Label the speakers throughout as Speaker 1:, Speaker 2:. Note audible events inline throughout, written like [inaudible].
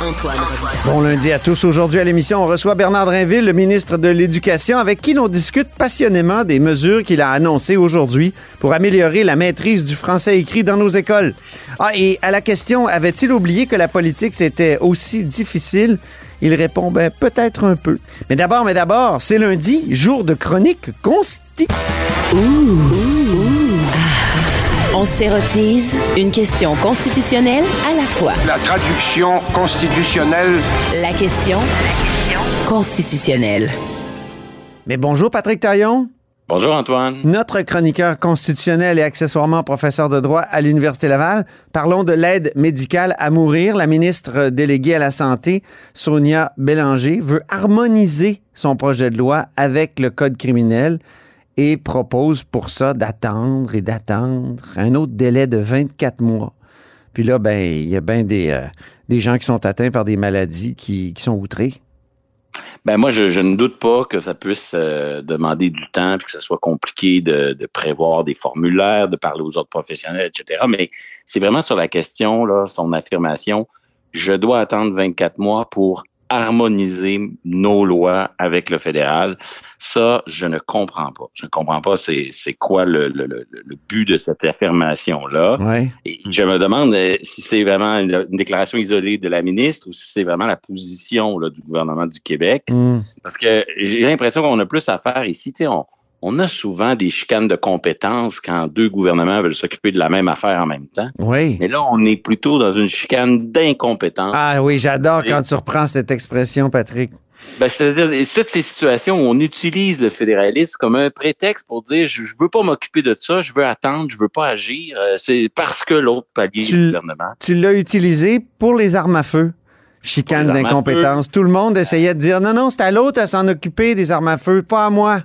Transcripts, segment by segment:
Speaker 1: Antoine.
Speaker 2: Bon lundi à tous. Aujourd'hui à l'émission, on reçoit Bernard Drinville, le ministre de l'Éducation, avec qui l'on discute passionnément des mesures qu'il a annoncées aujourd'hui pour améliorer la maîtrise du français écrit dans nos écoles. Ah, et à la question, avait-il oublié que la politique c'était aussi difficile? Il répond, ben, peut-être un peu. Mais d'abord, mais d'abord, c'est lundi, jour de chronique consti.
Speaker 1: On s'érotise une question constitutionnelle à la fois.
Speaker 3: La traduction constitutionnelle.
Speaker 1: La question constitutionnelle.
Speaker 2: Mais bonjour, Patrick Taillon.
Speaker 4: Bonjour Antoine.
Speaker 2: Notre chroniqueur constitutionnel et accessoirement professeur de droit à l'Université Laval. Parlons de l'aide médicale à mourir. La ministre déléguée à la Santé, Sonia Bélanger, veut harmoniser son projet de loi avec le Code criminel et propose pour ça d'attendre et d'attendre un autre délai de 24 mois. Puis là, ben, il y a bien des, euh, des gens qui sont atteints par des maladies qui, sont outrés.
Speaker 4: Ben moi, je, ne doute pas que ça puisse euh, demander du temps, puis que ce soit compliqué de, de prévoir des formulaires, de parler aux autres professionnels, etc. Mais c'est vraiment sur la question, là, son affirmation, je dois attendre 24 mois pour harmoniser nos lois avec le fédéral. Ça, je ne comprends pas. Je ne comprends pas c'est, c'est quoi le, le, le, le but de cette affirmation-là.
Speaker 2: Ouais.
Speaker 4: Et je me demande euh, si c'est vraiment une, une déclaration isolée de la ministre ou si c'est vraiment la position là, du gouvernement du Québec.
Speaker 2: Hmm.
Speaker 4: Parce que j'ai l'impression qu'on a plus à faire ici. Tu sais, on, on a souvent des chicanes de compétences quand deux gouvernements veulent s'occuper de la même affaire en même temps.
Speaker 2: Oui.
Speaker 4: Mais là, on est plutôt dans une chicane d'incompétence.
Speaker 2: Ah oui, j'adore quand tu reprends cette expression, Patrick.
Speaker 4: Ben, c'est-à-dire, c'est toutes ces situations où on utilise le fédéralisme comme un prétexte pour dire je, je veux pas m'occuper de ça, je veux attendre, je veux pas agir. Euh, C'est parce que l'autre palier du gouvernement.
Speaker 2: Tu l'as utilisé pour les armes à feu. Chicane d'incompétence. Tout le monde essayait de dire non, non, c'est à l'autre à s'en occuper des armes à feu, pas à moi.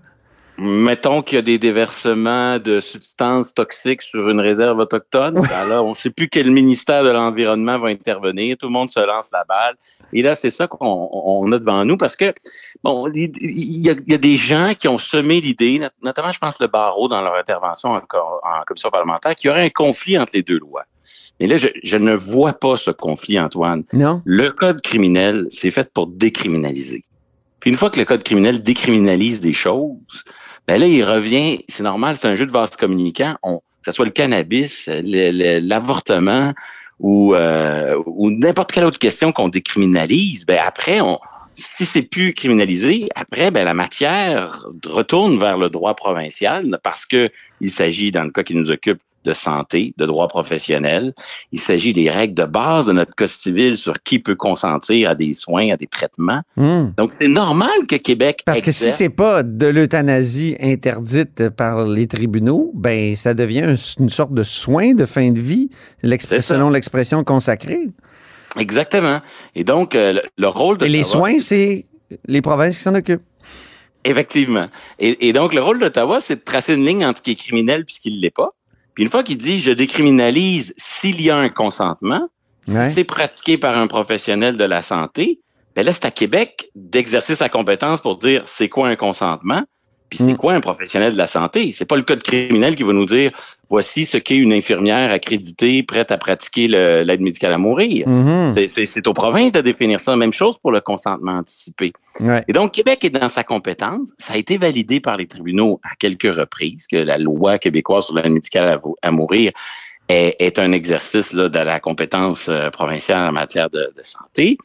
Speaker 4: Mettons qu'il y a des déversements de substances toxiques sur une réserve autochtone. Ben là, on ne sait plus quel ministère de l'Environnement va intervenir. Tout le monde se lance la balle. Et là, c'est ça qu'on on a devant nous parce que, bon, il y, a, il y a des gens qui ont semé l'idée, not- notamment, je pense, le barreau dans leur intervention en commission parlementaire, qu'il y aurait un conflit entre les deux lois. Mais là, je, je ne vois pas ce conflit, Antoine.
Speaker 2: Non?
Speaker 4: Le code criminel, c'est fait pour décriminaliser. Puis une fois que le code criminel décriminalise des choses, ben là, il revient, c'est normal, c'est un jeu de vase communicant, on, que ce soit le cannabis, l'avortement ou, euh, ou n'importe quelle autre question qu'on décriminalise, ben après, on, si c'est plus criminalisé, après, ben la matière retourne vers le droit provincial parce que il s'agit, dans le cas qui nous occupe, de santé, de droit professionnel. Il s'agit des règles de base de notre code civil sur qui peut consentir à des soins, à des traitements.
Speaker 2: Hmm.
Speaker 4: Donc, c'est normal que Québec
Speaker 2: Parce que si c'est pas de l'euthanasie interdite par les tribunaux, ben ça devient un- une sorte de soin de fin de vie, selon l'expression consacrée.
Speaker 4: Exactement. Et donc, euh, le, le rôle de
Speaker 2: Et les soins, c'est les provinces qui s'en occupent.
Speaker 4: Effectivement. Et, et donc, le rôle d'Ottawa, c'est de tracer une ligne entre ce qui est criminel et ce qui ne l'est pas. Puis une fois qu'il dit je décriminalise s'il y a un consentement,
Speaker 2: Ouais.
Speaker 4: si c'est pratiqué par un professionnel de la santé, ben là, c'est à Québec d'exercer sa compétence pour dire c'est quoi un consentement, puis c'est
Speaker 2: Mm.
Speaker 4: quoi un professionnel de la santé? C'est pas le code criminel qui va nous dire voici ce qu'est une infirmière accréditée prête à pratiquer l'aide médicale à mourir.
Speaker 2: Mhm.
Speaker 4: C'est- aux provinces de définir ça. Même chose pour le consentement anticipé.
Speaker 2: Ouais.
Speaker 4: Et donc, Québec est dans sa compétence. Ça a été validé par les tribunaux à quelques reprises que la loi québécoise sur l'aide médicale à, à mourir est, est un exercice là, de la compétence euh, provinciale en matière de, de santé.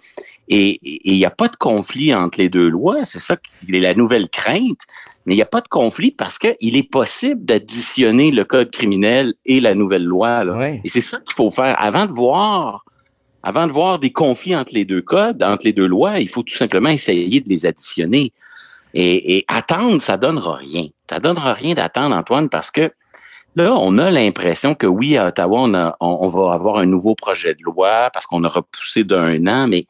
Speaker 4: Et il n'y a pas de conflit entre les deux lois. C'est ça qui est la nouvelle crainte. Mais il n'y a pas de conflit parce qu'il est possible d'additionner le code criminel et la nouvelle loi. Là.
Speaker 2: Ouais.
Speaker 4: Et c'est ça qu'il faut faire avant de voir. Avant de voir des conflits entre les deux codes, entre les deux lois, il faut tout simplement essayer de les additionner. Et, et attendre, ça donnera rien. Ça donnera rien d'attendre, Antoine, parce que là, on a l'impression que oui, à Ottawa, on, a- on- on va avoir un nouveau projet de loi parce qu'on a repoussé d'un an, mais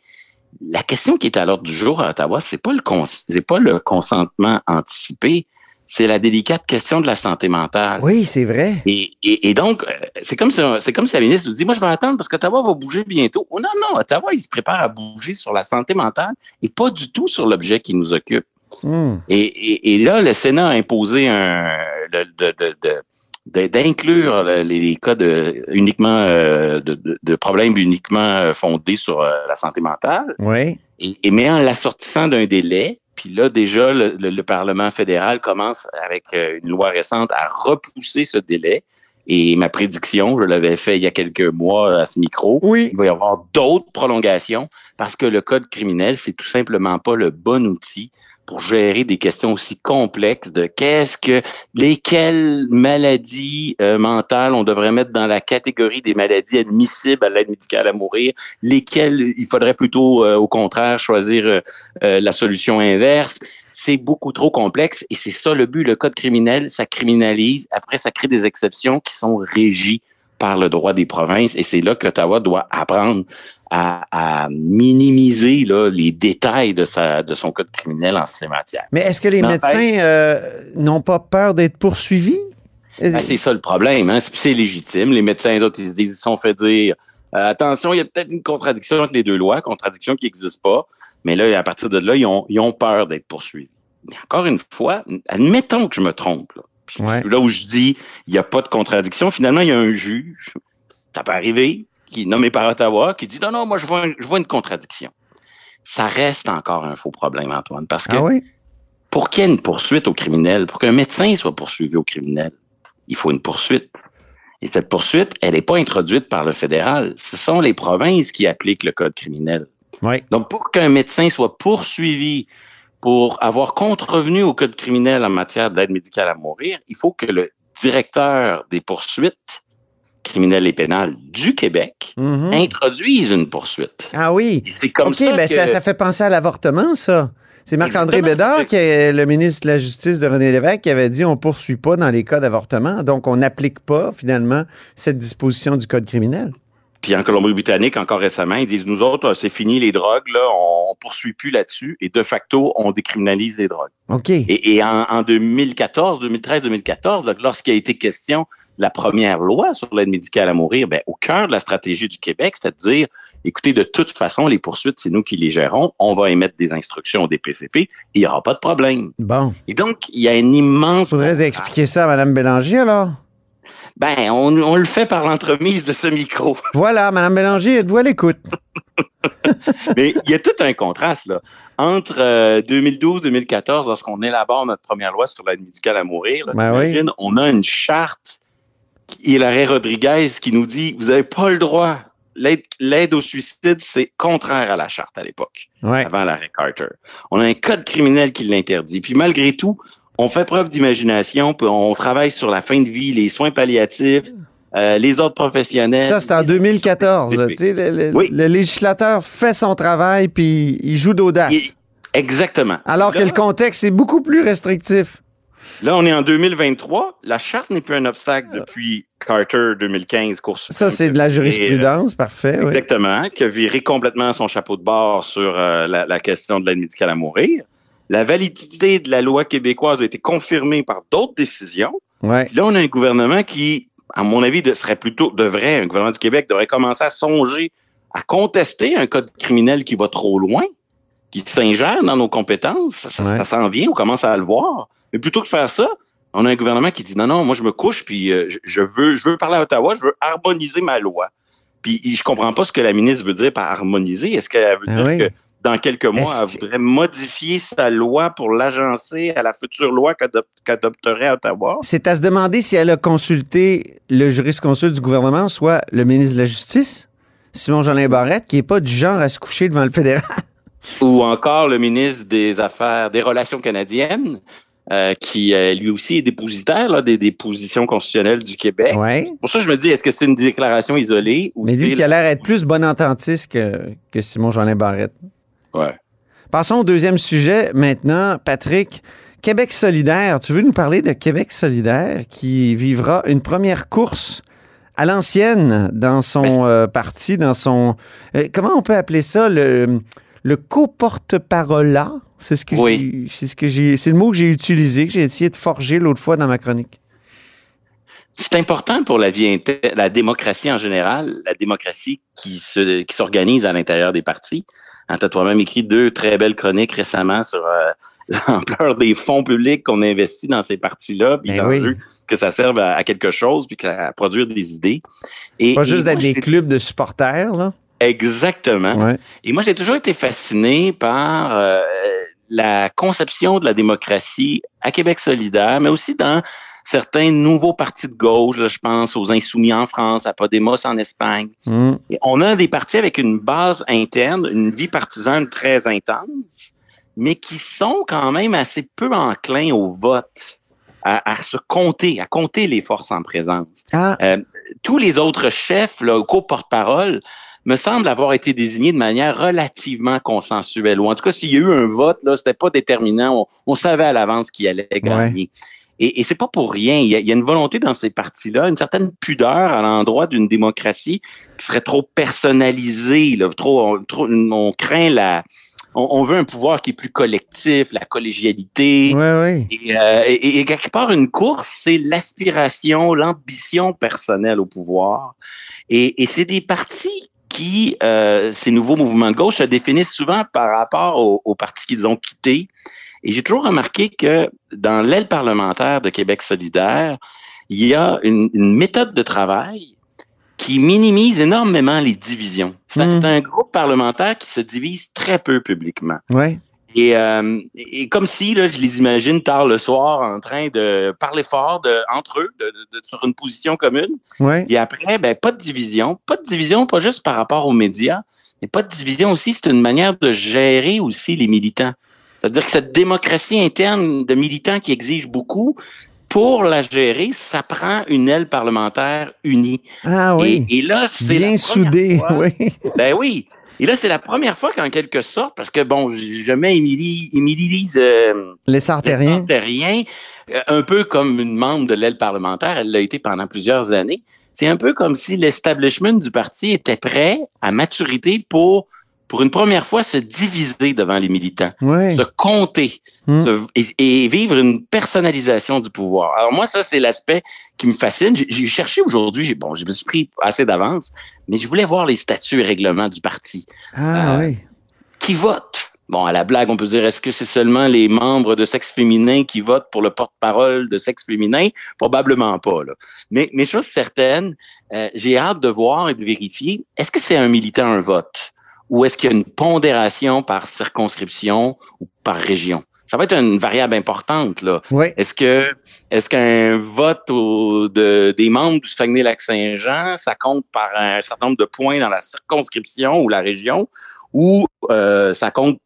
Speaker 4: la question qui est à l'ordre du jour à Ottawa, c'est pas le cons- c'est pas le consentement anticipé, c'est la délicate question de la santé mentale.
Speaker 2: Oui, c'est vrai.
Speaker 4: Et, et, et donc, euh, c'est comme si c'est comme si la ministre nous dit, moi, je vais attendre parce qu'Ottawa va bouger bientôt. Oh, non, non, Ottawa, il se prépare à bouger sur la santé mentale et pas du tout sur l'objet qui nous occupe.
Speaker 2: Hmm.
Speaker 4: Et, et, là, le Sénat a imposé un, de, de, de, de de- d'inclure les, les cas de uniquement euh, de, de- de problèmes uniquement euh, fondés sur euh, la santé mentale
Speaker 2: Oui.
Speaker 4: et, et mais en l'assortissant d'un délai. Puis là, déjà, le, le- le Parlement fédéral commence avec une loi récente à repousser ce délai. Et ma prédiction, je l'avais fait il y a quelques mois à ce micro,
Speaker 2: Oui.
Speaker 4: il va y avoir d'autres prolongations parce que le code criminel, c'est tout simplement pas le bon outil pour gérer des questions aussi complexes de qu'est-ce que, lesquelles maladies euh, mentales on devrait mettre dans la catégorie des maladies admissibles à l'aide médicale à mourir, lesquelles il faudrait plutôt, euh, au contraire, choisir euh, euh, la solution inverse. C'est beaucoup trop complexe et c'est ça le but. Le code criminel, ça criminalise. Après, ça crée des exceptions qui sont régies par le droit des provinces et c'est là qu'Ottawa doit apprendre à, à minimiser là, les détails de, sa, de son code criminel en ces matières.
Speaker 2: Mais est-ce que les
Speaker 4: Non,
Speaker 2: médecins euh, n'ont pas peur d'être poursuivis?
Speaker 4: Ben, c'est ça le problème, hein? c'est légitime. Les médecins, les autres, ils se disent, ils sont fait dire euh, attention, il y a peut-être une contradiction entre les deux lois, contradiction qui n'existe pas. Mais là, à partir de là, ils ont, ils ont peur d'être poursuivis. Mais encore une fois, admettons que je me trompe. Là,
Speaker 2: Ouais.
Speaker 4: là où je dis il n'y a pas de contradiction, finalement, il y a un juge, ça peut arriver, qui est nommé par Ottawa, qui dit non, non, moi, je vois, un- je vois une contradiction. Ça reste encore un faux problème, Antoine, parce que
Speaker 2: Ah oui?
Speaker 4: pour qu'il y ait une poursuite au criminel, pour qu'un médecin soit poursuivi au criminel, il faut une poursuite. Et cette poursuite, elle n'est pas introduite par le fédéral. Ce sont les provinces qui appliquent le code criminel.
Speaker 2: Oui.
Speaker 4: Donc, pour qu'un médecin soit poursuivi pour avoir contrevenu au code criminel en matière d'aide médicale à mourir, il faut que le directeur des poursuites criminelles et pénales du Québec
Speaker 2: Mhm.
Speaker 4: introduise une poursuite.
Speaker 2: Ah oui.
Speaker 4: C'est comme
Speaker 2: OK,
Speaker 4: ça
Speaker 2: ben
Speaker 4: que...
Speaker 2: ça, ça fait penser à l'avortement, ça. C'est Marc-André. Bédard, qui est le ministre de la Justice de René Lévesque, qui avait dit on poursuit pas dans les cas d'avortement, donc on n'applique pas, finalement, cette disposition du Code criminel.
Speaker 4: Puis en Colombie-Britannique, encore récemment, ils disent nous autres, c'est fini les drogues, là, on, poursuit plus là-dessus et de facto, on décriminalise les drogues.
Speaker 2: OK.
Speaker 4: Et, et en, en 2014, 2013, 2014, donc, lorsqu'il a été question de la première loi sur l'aide médicale à mourir, ben, au cœur de la stratégie du Québec, c'était de dire, écoutez, de toute façon, les poursuites, c'est nous qui les gérons, on va émettre des instructions au DPCP il n'y aura pas de problème.
Speaker 2: Bon.
Speaker 4: Et donc, il y a une immense...
Speaker 2: Faudrait expliquer ça à Mme Bélanger, alors.
Speaker 4: Ben, on, on le fait par l'entremise de ce micro. [laughs]
Speaker 2: Voilà, Mme Bélanger, êtes-vous à l'écoute? [laughs]
Speaker 4: Mais il y a tout un contraste là entre 2012-2014, lorsqu'on élabore notre première loi sur l'aide médicale à mourir. Là,
Speaker 2: Ben oui.
Speaker 4: On a une charte et l'arrêt Rodriguez qui nous dit vous n'avez pas le droit. L'aide l'aide au suicide, c'est contraire à la charte à l'époque,
Speaker 2: Ouais.
Speaker 4: avant l'arrêt Carter. On a un code criminel qui l'interdit. Puis malgré tout, on fait preuve d'imagination, puis on travaille sur la fin de vie, les soins palliatifs, euh, les autres professionnels.
Speaker 2: Ça, c'est en 2014. là. Tu sais, le,
Speaker 4: Oui.
Speaker 2: le législateur fait son travail, puis il joue d'audace.
Speaker 4: Exactement.
Speaker 2: Alors que le contexte est beaucoup plus restrictif.
Speaker 4: Là, on est en 2023. La charte n'est plus un obstacle depuis Carter 2015, Cour.
Speaker 2: Ça, c'est de la
Speaker 4: viré,
Speaker 2: jurisprudence. Parfait.
Speaker 4: euh,
Speaker 2: oui.
Speaker 4: Exactement, qui a viré complètement son chapeau de bord sur euh, la, la question de l'aide médicale à mourir. La validité de la loi québécoise a été confirmée par d'autres décisions.
Speaker 2: Ouais.
Speaker 4: Puis là, on a un gouvernement qui, à mon avis, de- serait plutôt, devrait, un gouvernement du Québec devrait commencer à songer à contester un code criminel qui va trop loin, qui s'ingère dans nos compétences. Ça, ça-
Speaker 2: Ouais.
Speaker 4: ça s'en vient, on commence à le voir. Mais plutôt que de faire ça, on a un gouvernement qui dit non, non, moi je me couche, puis euh, je, veux, je veux parler à Ottawa, je veux harmoniser ma loi. Puis je comprends pas ce que la ministre veut dire par harmoniser. Est-ce qu'elle veut
Speaker 2: Ah
Speaker 4: dire
Speaker 2: oui.
Speaker 4: que dans quelques mois, elle voudrait modifier sa loi pour l'agencer à la future loi qu'adop- qu'adopterait Ottawa?
Speaker 2: C'est à se demander si elle a consulté le jurisconsulte du gouvernement, soit le ministre de la Justice, Simon-Jolin Barrette, qui n'est pas du genre à se coucher devant le fédéral. [laughs]
Speaker 4: ou encore le ministre des Affaires, des Relations canadiennes, euh, qui euh, lui aussi est dépositaire là, des, des positions constitutionnelles du Québec.
Speaker 2: Ouais.
Speaker 4: Pour ça, je me dis, est-ce que c'est une déclaration isolée ou
Speaker 2: Mais lui qui a l'air être plus bon ententiste que, que Simon-Jolin Barrette?
Speaker 4: Ouais.
Speaker 2: Passons au deuxième sujet maintenant. Patrick, Québec solidaire. Tu veux nous parler de Québec solidaire qui vivra une première course à l'ancienne dans son euh, parti, dans son... euh, comment on peut appeler ça? Le, le co-porte-parole C'est ce que
Speaker 4: Oui.
Speaker 2: c'est ce que j'ai, c'est le mot que j'ai utilisé, que j'ai essayé de forger l'autre fois dans ma chronique.
Speaker 4: C'est important pour la vie la démocratie en général, la démocratie qui se qui s'organise à l'intérieur des partis. Hein, tu as toi-même écrit deux très belles chroniques récemment sur euh, [laughs] l'ampleur des fonds publics qu'on investit dans ces partis-là, puis
Speaker 2: Ben oui.
Speaker 4: que ça serve à, à quelque chose, puis à produire des idées. Et,
Speaker 2: Pas juste d'être des clubs de supporters, là.
Speaker 4: Exactement.
Speaker 2: Ouais.
Speaker 4: Et moi, j'ai toujours été fasciné par euh, la conception de la démocratie à Québec solidaire, mais aussi dans certains nouveaux partis de gauche. Là, je pense aux Insoumis en France, à Podemos en Espagne.
Speaker 2: Mm.
Speaker 4: Et on a des partis avec une base interne, une vie partisane très intense, mais qui sont quand même assez peu enclins au vote, à, à se compter, à compter les forces en présence
Speaker 2: Ah,
Speaker 4: tous les autres chefs, là, co-porte-parole, me semblent avoir été désignés de manière relativement consensuelle. Ou en tout cas, s'il y a eu un vote, là, c'était pas déterminant. On, on savait à l'avance qui allait gagner. Et, et c'est pas pour rien. Il y, a, il y a une volonté dans ces partis-là, une certaine pudeur à l'endroit d'une démocratie qui serait trop personnalisée, là, trop, on, trop, on craint la, on, veut un pouvoir qui est plus collectif, la collégialité.
Speaker 2: ouais.
Speaker 4: Et, euh, et- et quelque part, une course, c'est l'aspiration, l'ambition personnelle au pouvoir. Et, et c'est des partis qui, euh, ces nouveaux mouvements de gauche, se définissent souvent par rapport aux, aux partis qu'ils ont quittés. Et j'ai toujours remarqué que dans l'aile parlementaire de Québec solidaire, il y a une, une méthode de travail qui minimise énormément les divisions. C'est un-
Speaker 2: Mm.
Speaker 4: c'est un groupe parlementaire qui se divise très peu publiquement.
Speaker 2: Ouais.
Speaker 4: Et, euh, et comme si, là, je les imagine tard le soir en train de parler fort de, entre eux, de, de- de- sur une position commune.
Speaker 2: Ouais.
Speaker 4: Et après, ben, pas de division. Pas de division, pas juste par rapport aux médias, mais pas de division aussi, c'est une manière de gérer aussi les militants. C'est-à-dire que cette démocratie interne de militants qui exige beaucoup, pour la gérer, ça prend une aile parlementaire unie.
Speaker 2: Ah oui.
Speaker 4: Et, et là, c'est
Speaker 2: Bien
Speaker 4: première
Speaker 2: soudé,
Speaker 4: fois- [laughs]
Speaker 2: oui.
Speaker 4: ben oui. Et là, c'est la première fois qu'en quelque sorte, parce que bon, je mets Émilie, Émilie Lise euh,
Speaker 2: Les sartériens.
Speaker 4: Terrien, euh, un peu comme une membre de l'aile parlementaire, elle l'a été pendant plusieurs années. C'est un peu comme si l'establishment du parti était prêt à maturité pour, pour une première fois, se diviser devant les militants,
Speaker 2: Oui.
Speaker 4: se compter
Speaker 2: Hmm.
Speaker 4: se- et, et vivre une personnalisation du pouvoir. Alors moi, ça, c'est l'aspect qui me fascine. J'ai- cherché aujourd'hui, bon, je me suis pris assez d'avance, mais je voulais voir les statuts et règlements du parti
Speaker 2: Ah
Speaker 4: Euh,
Speaker 2: oui.
Speaker 4: qui vote. Bon, à la blague, on peut se dire, est-ce que c'est seulement les membres de sexe féminin qui votent pour le porte-parole de sexe féminin? Probablement pas. Là. Mais, mais chose certaine, euh, j'ai hâte de voir et de vérifier, est-ce que c'est un militant un vote? Ou est-ce qu'il y a une pondération par circonscription ou par région? Ça va être une variable importante, là.
Speaker 2: Oui.
Speaker 4: Est-ce que est-ce qu'un vote au- de, des membres du Saguenay-Lac-Saint-Jean, ça compte par un certain nombre de points dans la circonscription ou la région, ou euh, ça compte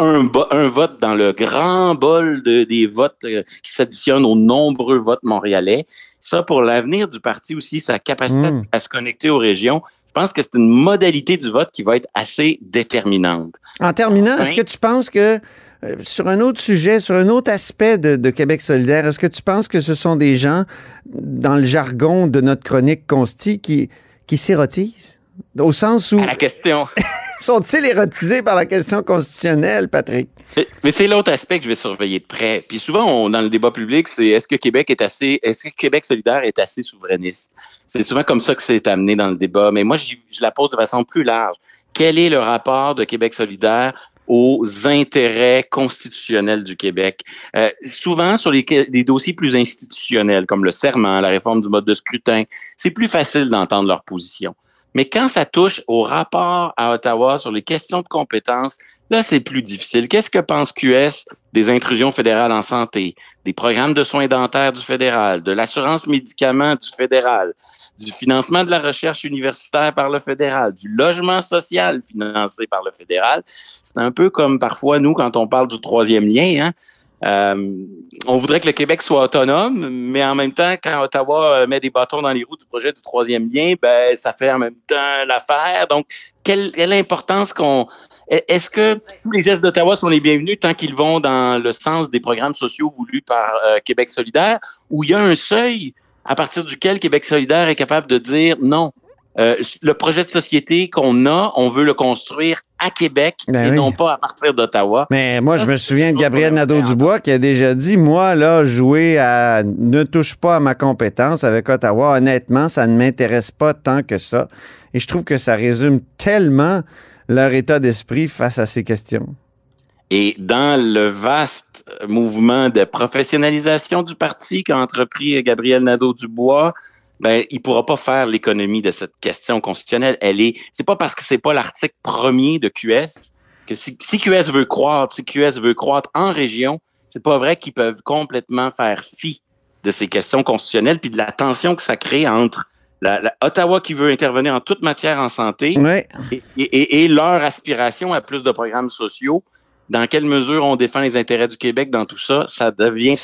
Speaker 4: un, vote dans le grand bol de, des votes euh, qui s'additionnent aux nombreux votes montréalais? Ça, pour l'avenir du parti aussi, sa capacité
Speaker 2: Mm.
Speaker 4: à, à se connecter aux régions, je pense que c'est une modalité du vote qui va être assez déterminante.
Speaker 2: En terminant, est-ce
Speaker 4: Oui.
Speaker 2: que tu penses que euh, sur un autre sujet, sur un autre aspect de, de Québec solidaire, est-ce que tu penses que ce sont des gens, dans le jargon de notre chronique consti, qui, qui s'érotisent? Au sens où
Speaker 4: À la question. [laughs]
Speaker 2: sont-ils érotisés par la question constitutionnelle, Patrick?
Speaker 4: Mais- c'est l'autre aspect que je vais surveiller de près. Puis souvent, on- dans le débat public, c'est est-ce que Québec est assez, est-ce que Québec solidaire est assez souverainiste? C'est souvent comme ça que c'est amené dans le débat. Mais moi, je la pose de façon plus large. Quel est le rapport de Québec solidaire aux intérêts constitutionnels du Québec? Euh, souvent, sur les, des dossiers plus institutionnels, comme le serment, la réforme du mode de scrutin, c'est plus facile d'entendre leur position. Mais quand ça touche au rapport à Ottawa sur les questions de compétences, Là, c'est plus difficile. Qu'est-ce que pense QS des intrusions fédérales en santé, des programmes de soins dentaires du fédéral, de l'assurance médicaments du fédéral, du financement de la recherche universitaire par le fédéral, du logement social financé par le fédéral? C'est un peu comme parfois, nous, quand on parle du troisième lien, hein, euh, on voudrait que le Québec soit autonome, mais en même temps, quand Ottawa euh, met des bâtons dans les roues du projet du troisième lien, ben ça fait en même temps l'affaire. Donc, quelle, quelle importance qu'on est-ce que tous les gestes d'Ottawa sont les bienvenus tant qu'ils vont dans le sens des programmes sociaux voulus par euh, Québec solidaire, où il y a un seuil à partir duquel Québec solidaire est capable de dire non, euh, le projet de société qu'on a, on veut le construire à Québec
Speaker 2: Ben
Speaker 4: et
Speaker 2: oui.
Speaker 4: non pas à partir d'Ottawa.
Speaker 2: Mais moi, je me souviens de Gabriel Nadeau-Dubois qui a déjà dit, moi, là, jouer à ne touche pas à ma compétence avec Ottawa, honnêtement, ça ne m'intéresse pas tant que ça. Et je trouve que ça résume tellement leur état d'esprit face à ces questions.
Speaker 4: Et dans le vaste mouvement de professionnalisation du parti qu'a entrepris Gabriel Nadeau-Dubois, ben, il pourra pas faire l'économie de cette question constitutionnelle. Elle est, c'est pas parce que c'est pas l'article premier de QS que si, si QS veut croître, si QS veut croître en région, c'est pas vrai qu'ils peuvent complètement faire fi de ces questions constitutionnelles puis de la tension que ça crée entre la, la- Ottawa qui veut intervenir en toute matière en santé
Speaker 2: Oui.
Speaker 4: et, et- et leur aspiration à plus de programmes sociaux. Dans quelle mesure on défend les intérêts du Québec dans tout ça, ça devient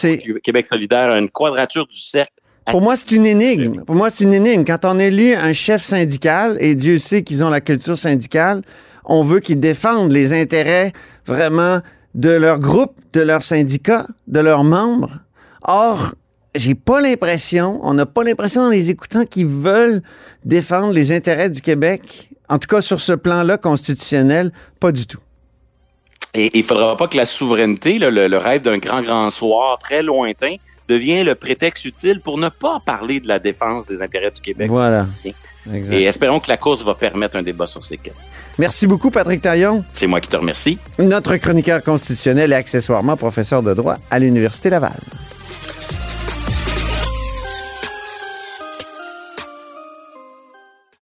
Speaker 4: Québec solidaire une quadrature du cercle.
Speaker 2: Pour moi, c'est une énigme. Pour moi, c'est une énigme. Quand on élit un chef syndical, et Dieu sait qu'ils ont la culture syndicale, on veut qu'ils défendent les intérêts vraiment de leur groupe, de leur syndicat, de leurs membres. Or, j'ai pas l'impression, on n'a pas l'impression en les écoutant qu'ils veulent défendre les intérêts du Québec. En tout cas, sur ce plan-là constitutionnel, pas du tout.
Speaker 4: Et il faudra pas que la souveraineté, là, le, le rêve d'un grand, grand soir très lointain, devienne le prétexte utile pour ne pas parler de la défense des intérêts du Québec.
Speaker 2: Voilà.
Speaker 4: Tiens.
Speaker 2: Exact.
Speaker 4: Et espérons que la course va permettre un débat sur ces questions.
Speaker 2: Merci beaucoup, Patrick Taillon.
Speaker 4: C'est moi qui te remercie.
Speaker 2: notre chroniqueur constitutionnel et accessoirement professeur de droit à l'Université Laval.